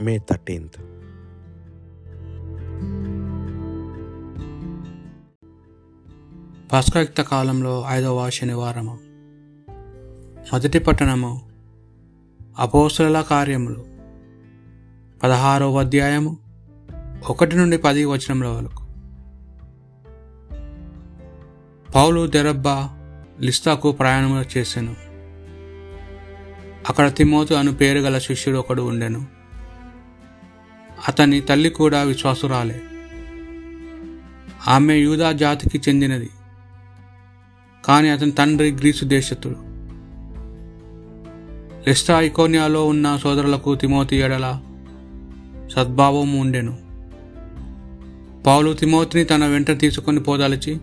May thirteenth. పాస్కాయుక్త కాలంలో ఐదవ శనివారము. మొదటి పట్టణము అపోసల కార్యములు. పదహారవ అధ్యాయము ఒకటి నుండి పది వచనముల వరకు. పౌలు దెరబ్బ లిస్తాకు ప్రయాణము చేశాను అక్కడ తిమోతు అను పేరు గల శిష్యుడు ఒకడు ఉండెను. అతని తల్లి కూడా విశ్వాసురాలే. ఆమె యూదా జాతికి చెందినది. కానీ అతని తండ్రి గ్రీసు దేశస్థుడు. లెస్టా ఐకోనియాలో ఉన్న సోదరులకు తిమోతి ఎడల సద్భావం ఉండెను. పౌలు తిమోతిని తన వెంట తీసుకొని పోదలిచి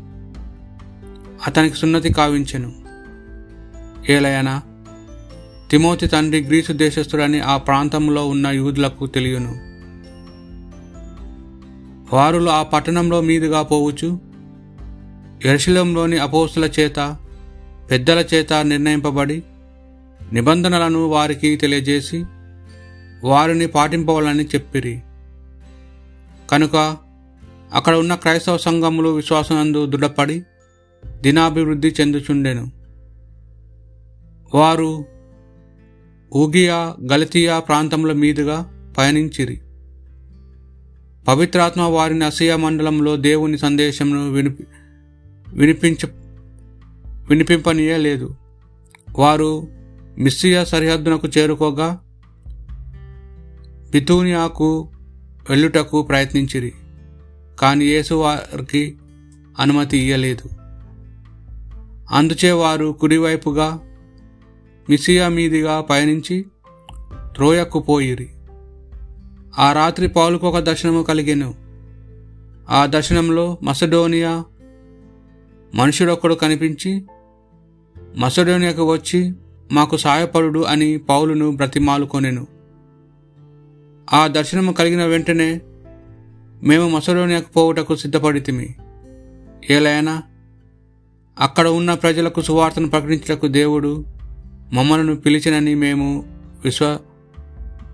అతనికి సున్నతి కావించెను. ఏలయనా తిమోతి తండ్రి గ్రీసు దేశస్థుడని ఆ ప్రాంతంలో ఉన్న యూదులకు తెలియను. వారులు ఆ పట్టణంలో మీదుగా పోవచ్చు ఎరుశలంలోని అపోస్తుల చేత పెద్దల చేత నిర్ణయింపబడి నిబంధనలను వారికి తెలియజేసి వారిని పాటింపవాలని చెప్పిరి. కనుక అక్కడ ఉన్న క్రైస్తవ సంఘములు విశ్వాసనందు దృఢపడి దినాభివృద్ధి చెందుచుండెను. వారు ఊగియా గలతీయా ప్రాంతముల మీదుగా పయనించిరి. పవిత్రాత్మ వారిని అసయ మండలంలో దేవుని సందేశంను వినిపి వినిపించ వినిపింపనీయలేదు వారు మిస్సియా సరిహద్దునకు చేరుకోగా పితూనియాకు వెళ్ళుటకు ప్రయత్నించిరి కానీ యేసు వారికి అనుమతి ఇయ్యలేదు. అందుచే వారు కుడివైపుగా మిసియా మీదిగా పయనించి త్రోయకు పోయిరి. ఆ రాత్రి పౌలుకు ఒక దర్శనము కలిగెను. ఆ దర్శనంలో మసడోనియా మనుషుడొక్కడు కనిపించి మసడోనియాకు వచ్చి మాకు సాయపడుడు అని పౌలును బ్రతిమాలుకొనెను. ఆ దర్శనము కలిగిన వెంటనే మేము మసడోనియాకు పోవుటకు సిద్ధపడితిమి. ఏలైనా అక్కడ ఉన్న ప్రజలకు సువార్తను ప్రకటించటకు దేవుడు మమ్మలను పిలిచినని మేము విశ్వ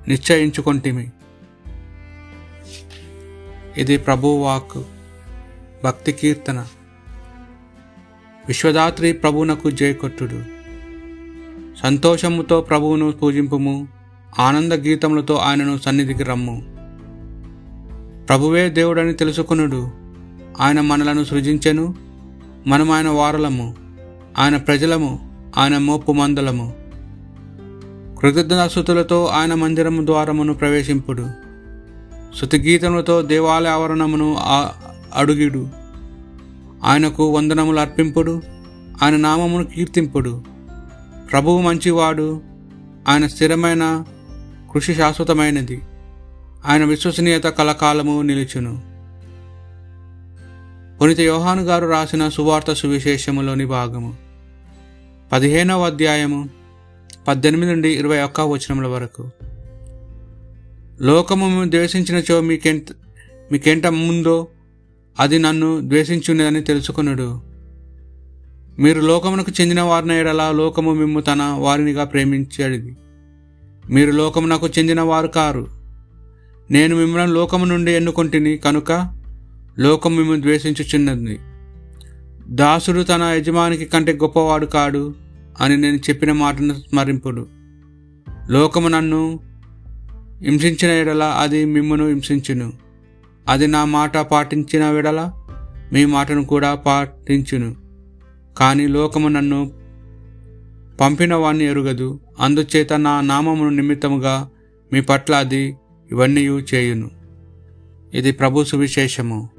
నిశ్చయించుకొంటిమి. ఇది ప్రభువాక్ భక్తి కీర్తన. విశ్వదాత్రి ప్రభునకు జయకొట్టుడు. సంతోషముతో ప్రభువును పూజింపుము ఆనంద గీతములతో ఆయనను సన్నిధికి రమ్ము. ప్రభువే దేవుడని తెలుసుకునుడు. ఆయన మనలను సృజించెను. మనం ఆయన వారలము. ఆయన ప్రజలము ఆయన మోపు మందలము. కృతజ్ఞతాస్థుతులతో ఆయన మందిరము ద్వారమును ప్రవేశింపుడు. శృతిగీతములతో దేవాలయ ఆవరణమును అడుగిడు. ఆయనకు వందనములు అర్పింపుడు ఆయన నామమును కీర్తింపుడు. ప్రభువు మంచివాడు ఆయన స్థిరమైన కృషి శాశ్వతమైనది. ఆయన విశ్వసనీయత కలకాలము నిలుచును. పునిత యోహాను గారు రాసిన సువార్త సువిశేషములోని భాగము. పదిహేనవ అధ్యాయము పద్దెనిమిది నుండి ఇరవై ఒక్క వచనముల వరకు. లోకము ద్వేషించినచో మీకెంత మీకెంట ముందో అది నన్ను ద్వేషించున్నదని తెలుసుకున్నాడు మీరు లోకమునకు చెందిన వారిని ఎడలా లోకము మిమ్ము తన వారినిగా ప్రేమించేది మీరు లోకమునకు చెందిన వారు కారు. నేను మిమ్మల్ని లోకము నుండి ఎన్నుకొంటిని కనుక లోకం మిమ్మల్ని ద్వేషించుచున్నది. దాసుడు తన యజమానికి కంటే గొప్పవాడు కాడు అని నేను చెప్పిన మాటను స్మరింపుడు లోకము నన్ను హింసించిన ఎడల అది మిమ్మను హింసించును. అది నా మాట పాటించిన వెడల మీ మాటను కూడా పాటించును. కానీ లోకము నన్ను పంపిన వాణ్ణి ఎరుగదు. అందుచేత నా నామమును నిమిత్తముగా మీ పట్ల అది ఇవన్నీ చేయును. ఇది ప్రభు సువిశేషము.